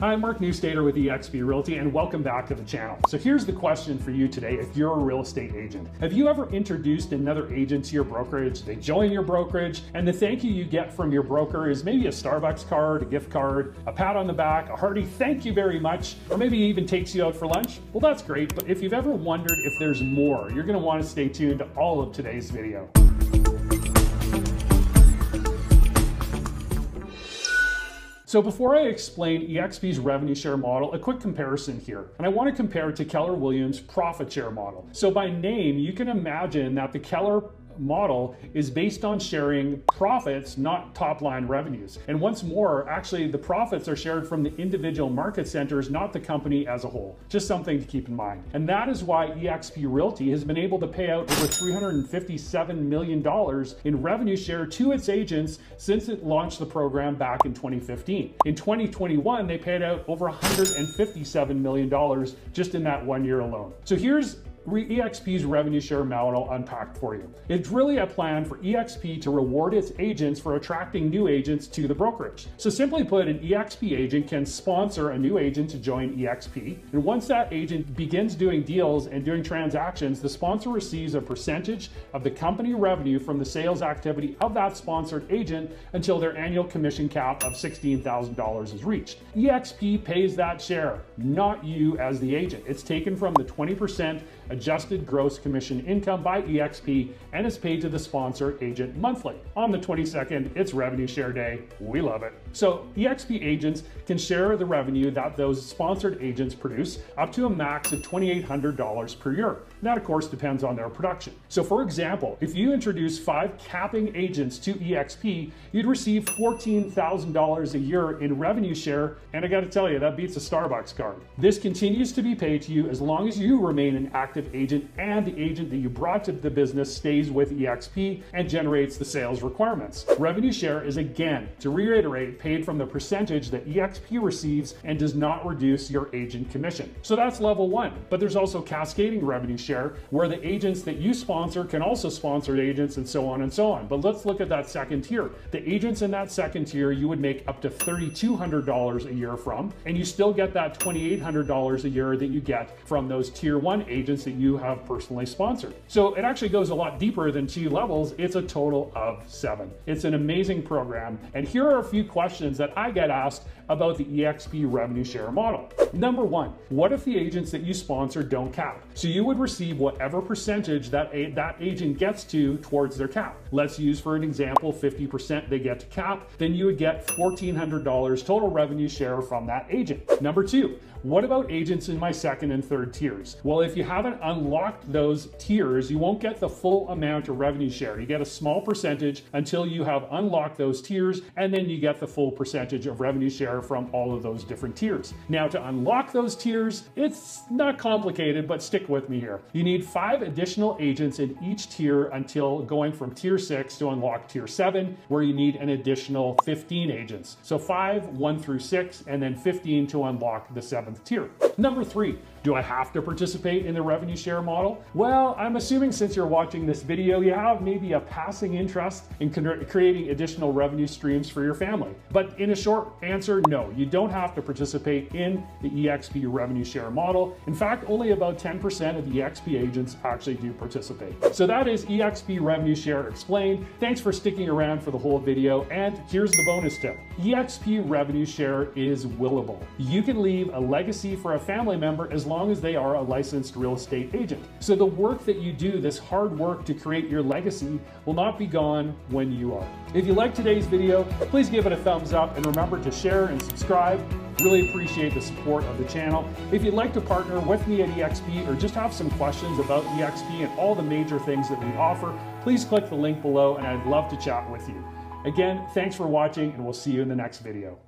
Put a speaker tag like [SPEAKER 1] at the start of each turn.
[SPEAKER 1] Hi, I'm Mark Neustaedter with eXp Realty and welcome back to the channel. So here's the question for you today if you're a real estate agent. Have you ever introduced another agent to your brokerage? They join your brokerage and the thank you you get from your broker is maybe a Starbucks card, a gift card, a pat on the back, a hearty thank you very much, or maybe even takes you out for lunch? Well, that's great, but if you've ever wondered if there's more, you're gonna wanna stay tuned to all of today's video. So before I explain eXp's revenue share model, a quick comparison here. And I want to compare it to Keller Williams profit share model. So by name, you can imagine that the Keller model is based on sharing profits, not top line revenues. And once more, actually, the profits are shared from the individual market centers, not the company as a whole. Just something to keep in mind. And that is why eXp Realty has been able to pay out over $357 million in revenue share to its agents since it launched the program back in 2015. In 2021, they paid out over $157 million just in that one year alone. So here's eXp's revenue share model unpacked for you. It's really a plan for eXp to reward its agents for attracting new agents to the brokerage. So simply put, an eXp agent can sponsor a new agent to join eXp. And once that agent begins doing deals and doing transactions, the sponsor receives a percentage of the company revenue from the sales activity of that sponsored agent until their annual commission cap of $16,000 is reached. eXp pays that share, not you as the agent. It's taken from the 20% adjusted gross commission income by eXp and is paid to the sponsor agent monthly. On the 22nd, it's revenue share day. We love it. So eXp agents can share the revenue that those sponsored agents produce up to a max of $2,800 per year. That of course depends on their production. So for example, if you introduce five capping agents to eXp, you'd receive $14,000 a year in revenue share. And I gotta tell you, that beats a Starbucks card. This continues to be paid to you as long as you remain an active active agent and the agent that you brought to the business stays with EXP and generates the sales requirements. Revenue share is again, to reiterate, paid from the percentage that EXP receives and does not reduce your agent commission. So that's level one. But there's also cascading revenue share where the agents that you sponsor can also sponsor agents and so on and so on. But let's look at that second tier. The agents in that second tier you would make up to $3,200 a year from, and you still get that $2,800 a year that you get from those tier one agents that you have personally sponsored. So it actually goes a lot deeper than two levels. It's a total of seven. It's an amazing program. And here are a few questions that I get asked about the EXP revenue share model. Number one, what if the agents that you sponsor don't cap? So you would receive whatever percentage that, a, that agent gets to towards their cap. Let's use for an example, 50% they get to cap, then you would get $1,400 total revenue share from that agent. Number two, what about agents in my second and third tiers? Well, if you haven't unlocked those tiers, you won't get the full amount of revenue share. You get a small percentage until you have unlocked those tiers, and then you get the full percentage of revenue share from all of those different tiers. Now, to unlock those tiers, it's not complicated, but stick with me here. You need five additional agents in each tier until going from tier six to unlock tier seven, where you need an additional 15 agents. So five, one through six, and then 15 to unlock the seventh tier. Number three, do I have to participate in the revenue share model? Well, I'm assuming since you're watching this video, you have maybe a passing interest in creating additional revenue streams for your family. But in a short answer, no, you don't have to participate in the EXP revenue share model. In fact, only about 10% of the EXP agents actually do participate. So that is EXP revenue share explained. Thanks for sticking around for the whole video. And here's the bonus tip. EXP revenue share is willable. You can leave a legacy for a family member as long as they are a licensed real estate agent. So the work that you do, this hard work to create your legacy, will not be gone when you are. If you like today's video, please give it a thumbs up and remember to share and subscribe. Really appreciate the support of the channel. If you'd like to partner with me at eXp or just have some questions about eXp and all the major things that we offer, please click the link below and I'd love to chat with you. Again, thanks for watching and we'll see you in the next video.